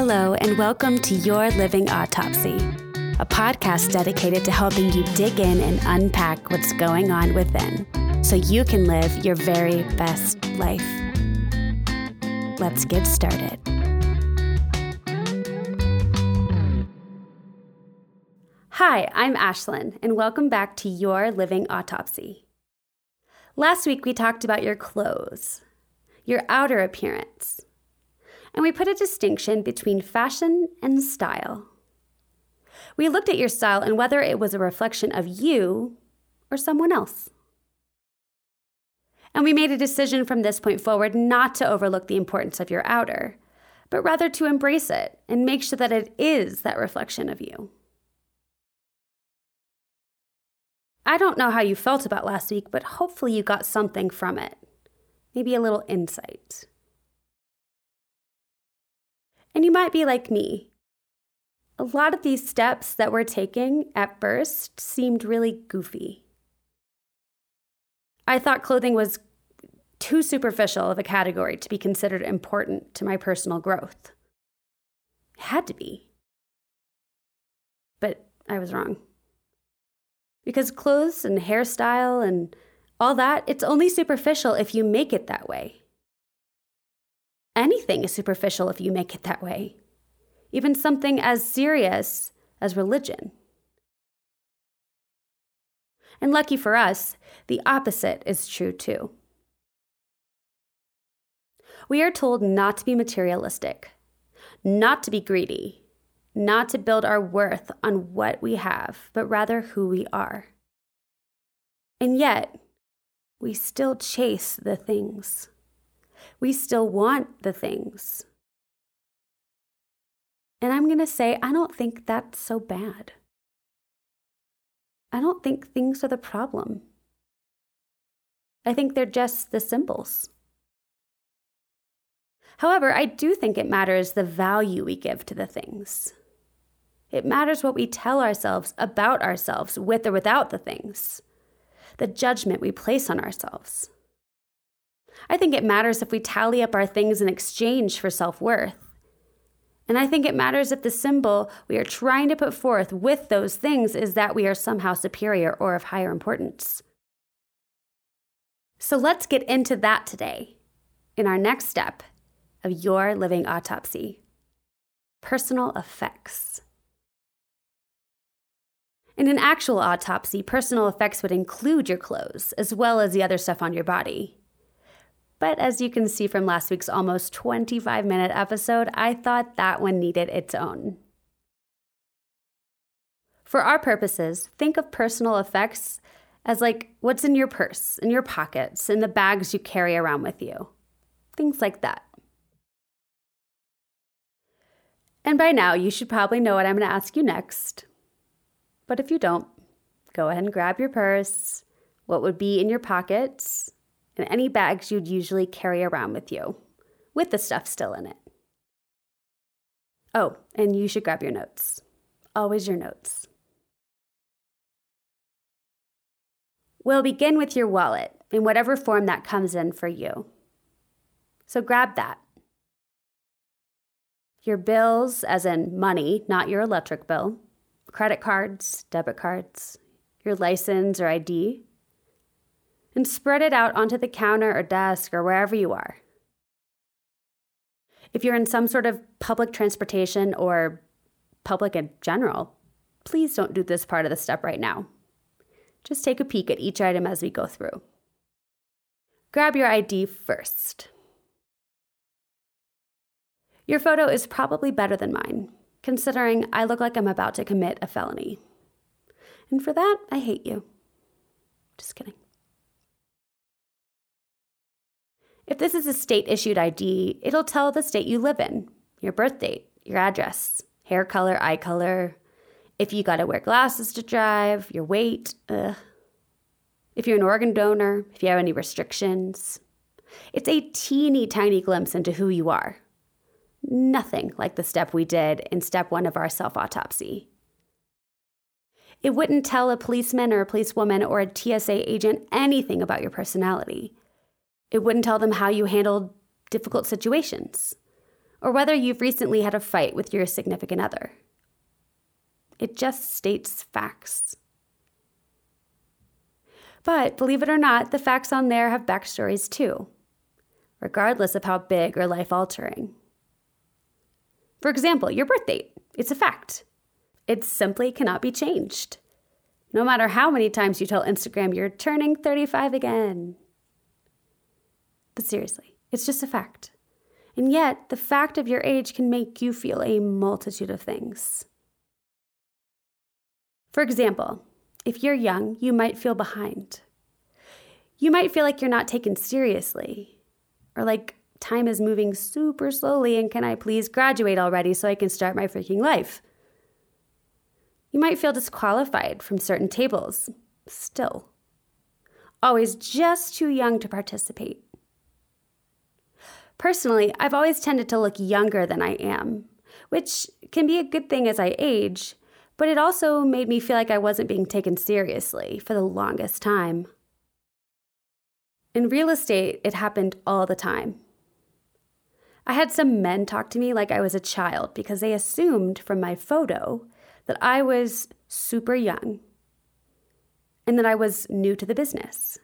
Hello, and welcome to Your Living Autopsy, a podcast dedicated to helping you dig in and unpack what's going on within so you can live your very best life. Let's get started. Hi, I'm Ashlyn, and welcome back to Your Living Autopsy. Last week we talked about your clothes, your outer appearance, and we put a distinction between fashion and style. We looked at your style and whether it was a reflection of you or someone else. And we made a decision from this point forward not to overlook the importance of your outer, but rather to embrace it and make sure that it is that reflection of you. I don't know how you felt about last week, but hopefully you got something from it. Maybe a little insight. And you might be like me. A lot of these steps that we're taking at first seemed really goofy. I thought clothing was too superficial of a category to be considered important to my personal growth. It had to be. But I was wrong. Because clothes and hairstyle and all that, it's only superficial if you make it that way. Anything is superficial if you make it that way, even something as serious as religion. And lucky for us, the opposite is true too. We are told not to be materialistic, not to be greedy, not to build our worth on what we have, but rather who we are. And yet, we still chase the things. We still want the things. And I'm going to say, I don't think that's so bad. I don't think things are the problem. I think they're just the symbols. However, I do think it matters the value we give to the things. It matters what we tell ourselves about ourselves with or without the things, the judgment we place on ourselves. I think it matters if we tally up our things in exchange for self worth. And I think it matters if the symbol we are trying to put forth with those things is that we are somehow superior or of higher importance. So let's get into that today in our next step of your living autopsy personal effects. In an actual autopsy, personal effects would include your clothes, as well as the other stuff on your body. But as you can see from last week's almost 25 minute episode, I thought that one needed its own. For our purposes, think of personal effects as like what's in your purse, in your pockets, in the bags you carry around with you. Things like that. And by now, you should probably know what I'm going to ask you next. But if you don't, go ahead and grab your purse, what would be in your pockets, and any bags you'd usually carry around with you, with the stuff still in it. Oh, and you should grab your notes. Always your notes. We'll begin with your wallet in whatever form that comes in for you. So grab that. Your bills, as in money, not your electric bill, credit cards, debit cards, your license or ID, and spread it out onto the counter or desk or wherever you are. If you're in some sort of public transportation or public in general, please don't do this part of the step right now. Just take a peek at each item as we go through. Grab your ID first. Your photo is probably better than mine, considering I look like I'm about to commit a felony. And for that, I hate you. Just kidding. If this is a state issued ID, it'll tell the state you live in, your birth date, your address, hair color, eye color, if you gotta wear glasses to drive, your weight, ugh. if you're an organ donor, if you have any restrictions. It's a teeny tiny glimpse into who you are nothing like the step we did in step one of our self autopsy. It wouldn't tell a policeman or a policewoman or a TSA agent anything about your personality. It wouldn't tell them how you handled difficult situations or whether you've recently had a fight with your significant other. It just states facts. But believe it or not, the facts on there have backstories too, regardless of how big or life altering. For example, your birth date. It's a fact. It simply cannot be changed. No matter how many times you tell Instagram you're turning 35 again. But seriously, it's just a fact. And yet, the fact of your age can make you feel a multitude of things. For example, if you're young, you might feel behind. You might feel like you're not taken seriously, or like time is moving super slowly and can I please graduate already so I can start my freaking life? You might feel disqualified from certain tables, still. Always just too young to participate. Personally, I've always tended to look younger than I am, which can be a good thing as I age, but it also made me feel like I wasn't being taken seriously for the longest time. In real estate, it happened all the time. I had some men talk to me like I was a child because they assumed from my photo that I was super young and that I was new to the business.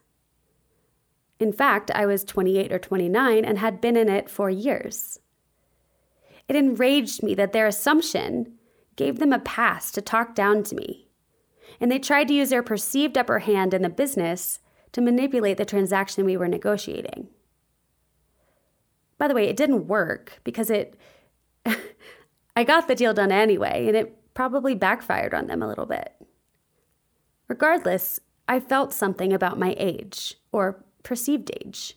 In fact, I was 28 or 29 and had been in it for years. It enraged me that their assumption gave them a pass to talk down to me, and they tried to use their perceived upper hand in the business to manipulate the transaction we were negotiating. By the way, it didn't work because it. I got the deal done anyway, and it probably backfired on them a little bit. Regardless, I felt something about my age, or perceived age.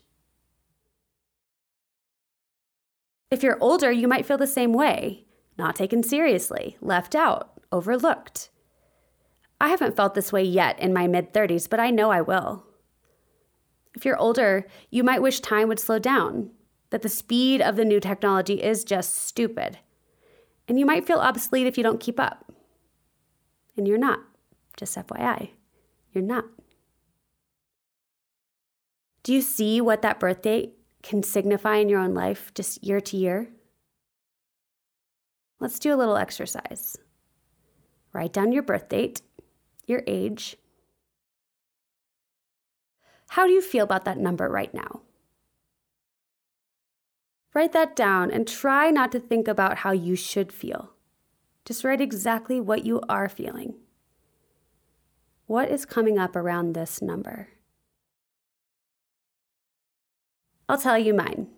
If you're older, you might feel the same way not taken seriously, left out, overlooked. I haven't felt this way yet in my mid 30s, but I know I will. If you're older, you might wish time would slow down, that the speed of the new technology is just stupid, and you might feel obsolete if you don't keep up. And you're not, just FYI. You're not. Do you see what that birth date can signify in your own life, just year to year? Let's do a little exercise. Write down your birth date, your age. How do you feel about that number right now? Write that down and try not to think about how you should feel. Just write exactly what you are feeling. What is coming up around this number? I'll tell you mine.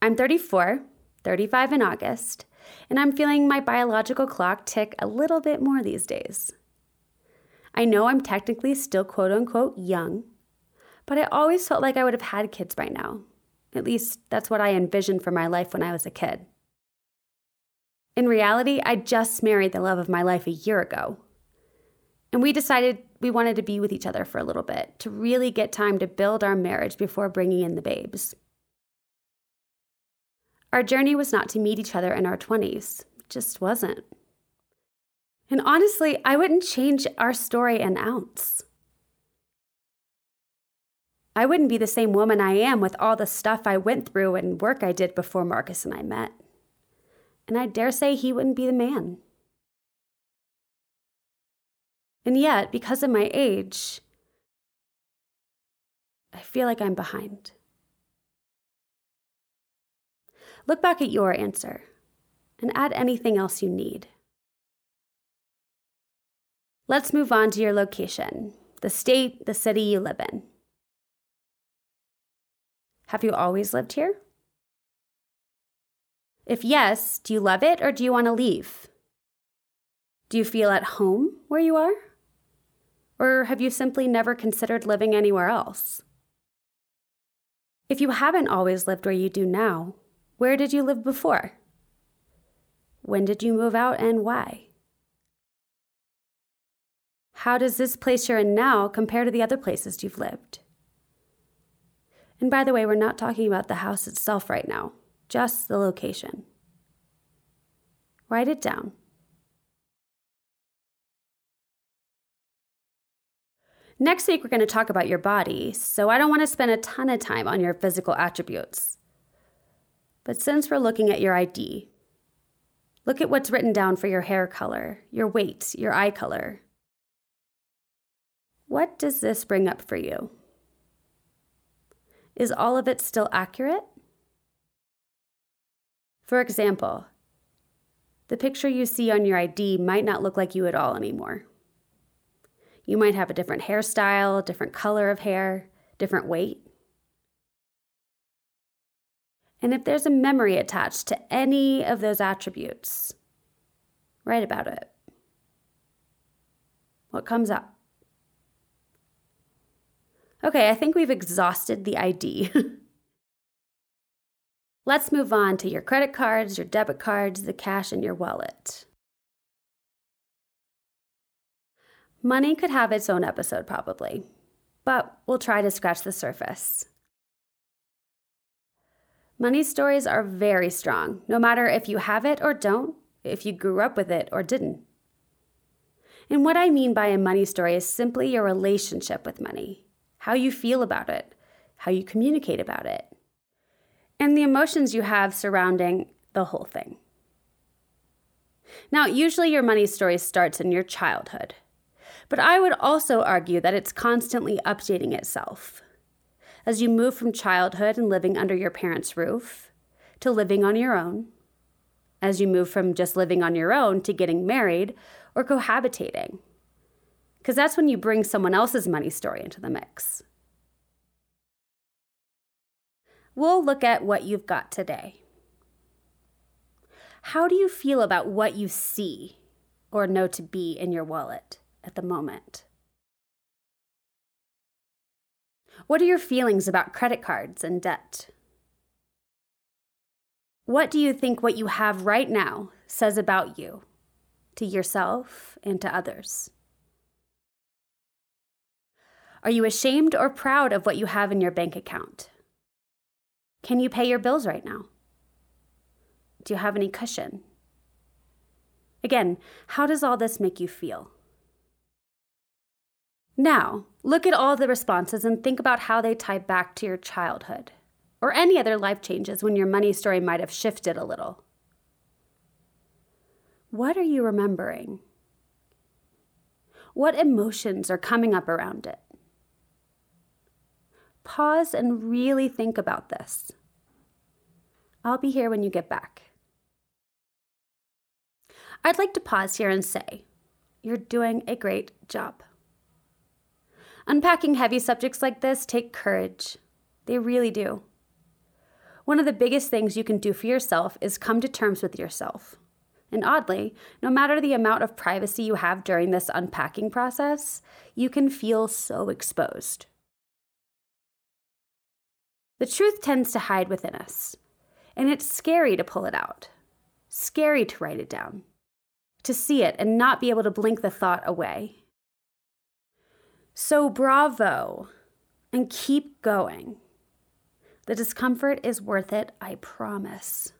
I'm 34, 35 in August, and I'm feeling my biological clock tick a little bit more these days. I know I'm technically still quote unquote young, but I always felt like I would have had kids by now. At least that's what I envisioned for my life when I was a kid. In reality, I just married the love of my life a year ago. And we decided we wanted to be with each other for a little bit to really get time to build our marriage before bringing in the babes. Our journey was not to meet each other in our 20s, it just wasn't. And honestly, I wouldn't change our story an ounce. I wouldn't be the same woman I am with all the stuff I went through and work I did before Marcus and I met. And I dare say he wouldn't be the man. And yet, because of my age, I feel like I'm behind. Look back at your answer and add anything else you need. Let's move on to your location, the state, the city you live in. Have you always lived here? If yes, do you love it or do you want to leave? Do you feel at home where you are? Or have you simply never considered living anywhere else? If you haven't always lived where you do now, where did you live before? When did you move out and why? How does this place you're in now compare to the other places you've lived? And by the way, we're not talking about the house itself right now, just the location. Write it down. Next week, we're going to talk about your body, so I don't want to spend a ton of time on your physical attributes. But since we're looking at your ID, look at what's written down for your hair color, your weight, your eye color. What does this bring up for you? Is all of it still accurate? For example, the picture you see on your ID might not look like you at all anymore. You might have a different hairstyle, different color of hair, different weight. And if there's a memory attached to any of those attributes, write about it. What comes up? Okay, I think we've exhausted the ID. Let's move on to your credit cards, your debit cards, the cash in your wallet. Money could have its own episode, probably, but we'll try to scratch the surface. Money stories are very strong, no matter if you have it or don't, if you grew up with it or didn't. And what I mean by a money story is simply your relationship with money, how you feel about it, how you communicate about it, and the emotions you have surrounding the whole thing. Now, usually your money story starts in your childhood, but I would also argue that it's constantly updating itself as you move from childhood and living under your parents' roof to living on your own, as you move from just living on your own to getting married or cohabitating. Because that's when you bring someone else's money story into the mix. We'll look at what you've got today. How do you feel about what you see or know to be in your wallet at the moment? What are your feelings about credit cards and debt? What do you think what you have right now says about you, to yourself and to others? Are you ashamed or proud of what you have in your bank account? Can you pay your bills right now? Do you have any cushion? Again, how does all this make you feel? Now, look at all the responses and think about how they tie back to your childhood or any other life changes when your money story might have shifted a little. What are you remembering? What emotions are coming up around it? Pause and really think about this. I'll be here when you get back. I'd like to pause here and say, you're doing a great job. Unpacking heavy subjects like this take courage. They really do. One of the biggest things you can do for yourself is come to terms with yourself. And oddly, no matter the amount of privacy you have during this unpacking process, you can feel so exposed. The truth tends to hide within us, and it's scary to pull it out, scary to write it down, to see it and not be able to blink the thought away. So, bravo, and keep going. The discomfort is worth it, I promise.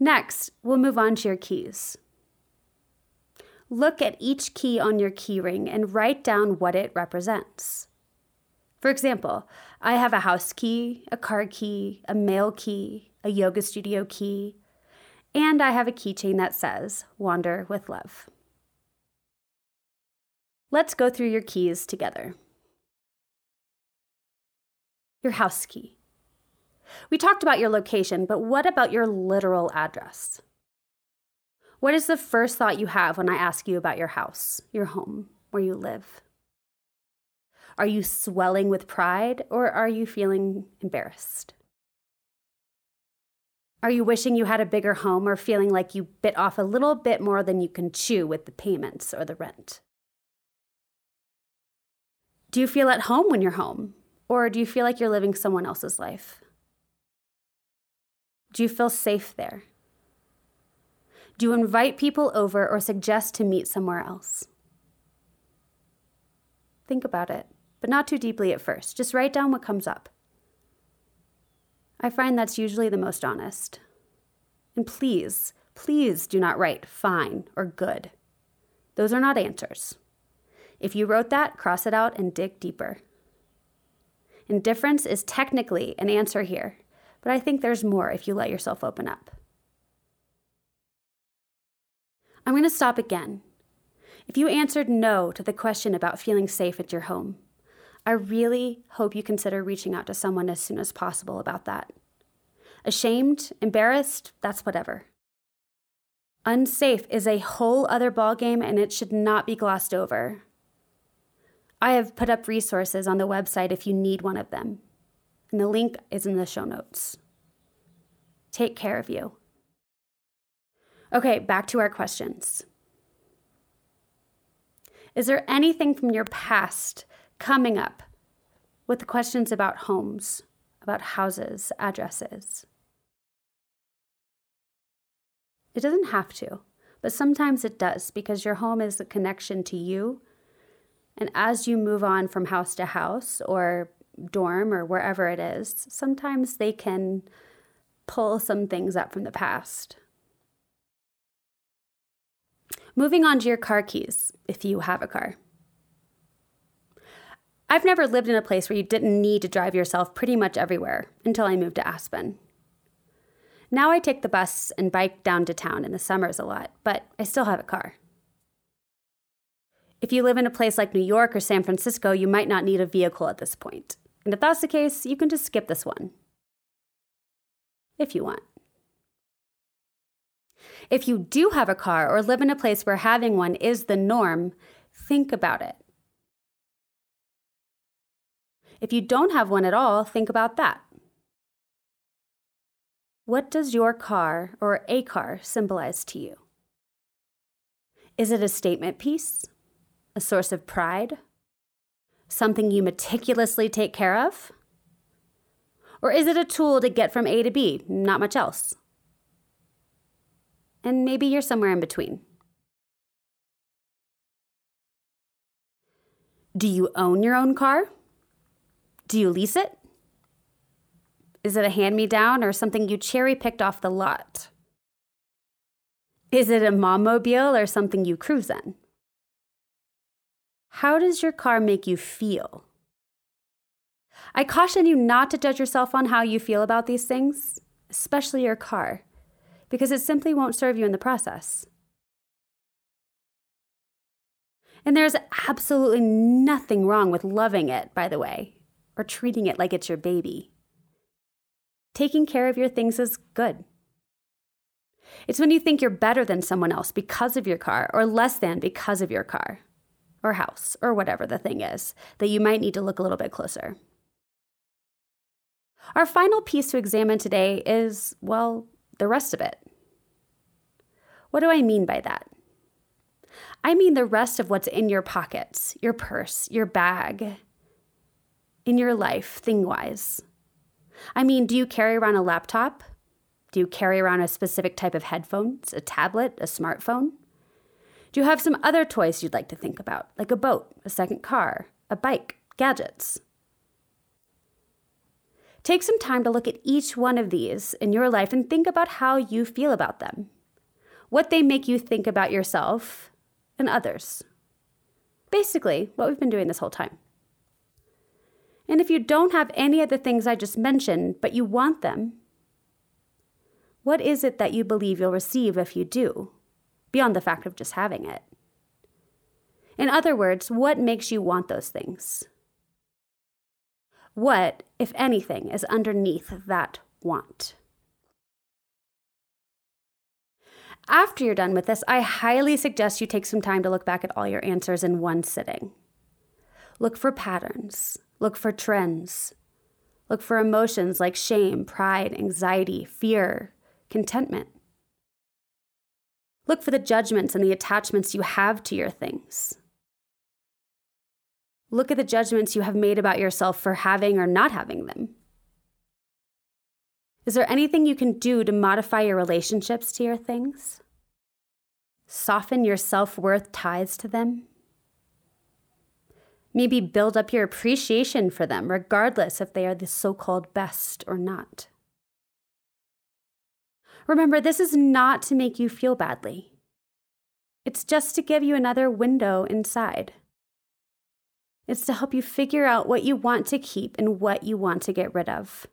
Next, we'll move on to your keys. Look at each key on your keyring and write down what it represents. For example, I have a house key, a car key, a mail key, a yoga studio key, and I have a keychain that says Wander with Love. Let's go through your keys together. Your house key. We talked about your location, but what about your literal address? What is the first thought you have when I ask you about your house, your home, where you live? Are you swelling with pride or are you feeling embarrassed? Are you wishing you had a bigger home or feeling like you bit off a little bit more than you can chew with the payments or the rent? Do you feel at home when you're home? Or do you feel like you're living someone else's life? Do you feel safe there? Do you invite people over or suggest to meet somewhere else? Think about it, but not too deeply at first. Just write down what comes up. I find that's usually the most honest. And please, please do not write fine or good. Those are not answers. If you wrote that, cross it out and dig deeper. Indifference is technically an answer here, but I think there's more if you let yourself open up. I'm going to stop again. If you answered no to the question about feeling safe at your home, I really hope you consider reaching out to someone as soon as possible about that. Ashamed, embarrassed, that's whatever. Unsafe is a whole other ballgame and it should not be glossed over. I have put up resources on the website if you need one of them, and the link is in the show notes. Take care of you. Okay, back to our questions. Is there anything from your past coming up with the questions about homes, about houses, addresses? It doesn't have to, but sometimes it does because your home is a connection to you. And as you move on from house to house or dorm or wherever it is, sometimes they can pull some things up from the past. Moving on to your car keys, if you have a car. I've never lived in a place where you didn't need to drive yourself pretty much everywhere until I moved to Aspen. Now I take the bus and bike down to town in the summers a lot, but I still have a car. If you live in a place like New York or San Francisco, you might not need a vehicle at this point. And if that's the case, you can just skip this one. If you want. If you do have a car or live in a place where having one is the norm, think about it. If you don't have one at all, think about that. What does your car or a car symbolize to you? Is it a statement piece? A source of pride? Something you meticulously take care of? Or is it a tool to get from A to B, not much else? and maybe you're somewhere in between. Do you own your own car? Do you lease it? Is it a hand me down or something you cherry picked off the lot? Is it a mom mobile or something you cruise in? How does your car make you feel? I caution you not to judge yourself on how you feel about these things, especially your car because it simply won't serve you in the process. And there's absolutely nothing wrong with loving it, by the way, or treating it like it's your baby. Taking care of your things is good. It's when you think you're better than someone else because of your car, or less than because of your car, or house, or whatever the thing is, that you might need to look a little bit closer. Our final piece to examine today is, well, the rest of it. What do I mean by that? I mean the rest of what's in your pockets, your purse, your bag, in your life, thing wise. I mean, do you carry around a laptop? Do you carry around a specific type of headphones, a tablet, a smartphone? Do you have some other toys you'd like to think about, like a boat, a second car, a bike, gadgets? Take some time to look at each one of these in your life and think about how you feel about them what they make you think about yourself and others. Basically, what we've been doing this whole time. And if you don't have any of the things I just mentioned, but you want them, what is it that you believe you'll receive if you do, beyond the fact of just having it? In other words, what makes you want those things? What, if anything, is underneath that want? After you're done with this, I highly suggest you take some time to look back at all your answers in one sitting. Look for patterns, look for trends, look for emotions like shame, pride, anxiety, fear, contentment. Look for the judgments and the attachments you have to your things. Look at the judgments you have made about yourself for having or not having them. Is there anything you can do to modify your relationships to your things? Soften your self worth ties to them? Maybe build up your appreciation for them, regardless if they are the so called best or not. Remember, this is not to make you feel badly. It's just to give you another window inside. It's to help you figure out what you want to keep and what you want to get rid of.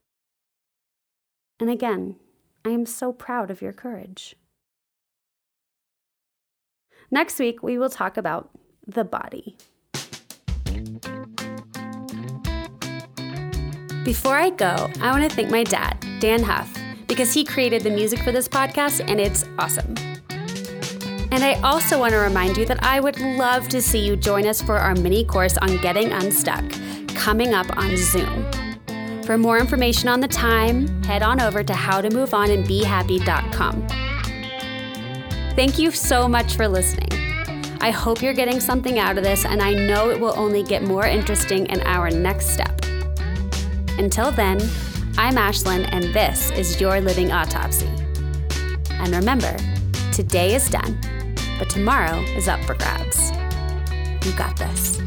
And again, I am so proud of your courage. Next week, we will talk about the body. Before I go, I want to thank my dad, Dan Huff, because he created the music for this podcast and it's awesome. And I also want to remind you that I would love to see you join us for our mini course on getting unstuck coming up on Zoom. For more information on the time, head on over to howtomoveonandbehappy.com. Thank you so much for listening. I hope you're getting something out of this, and I know it will only get more interesting in our next step. Until then, I'm Ashlyn, and this is Your Living Autopsy. And remember, today is done, but tomorrow is up for grabs. You got this.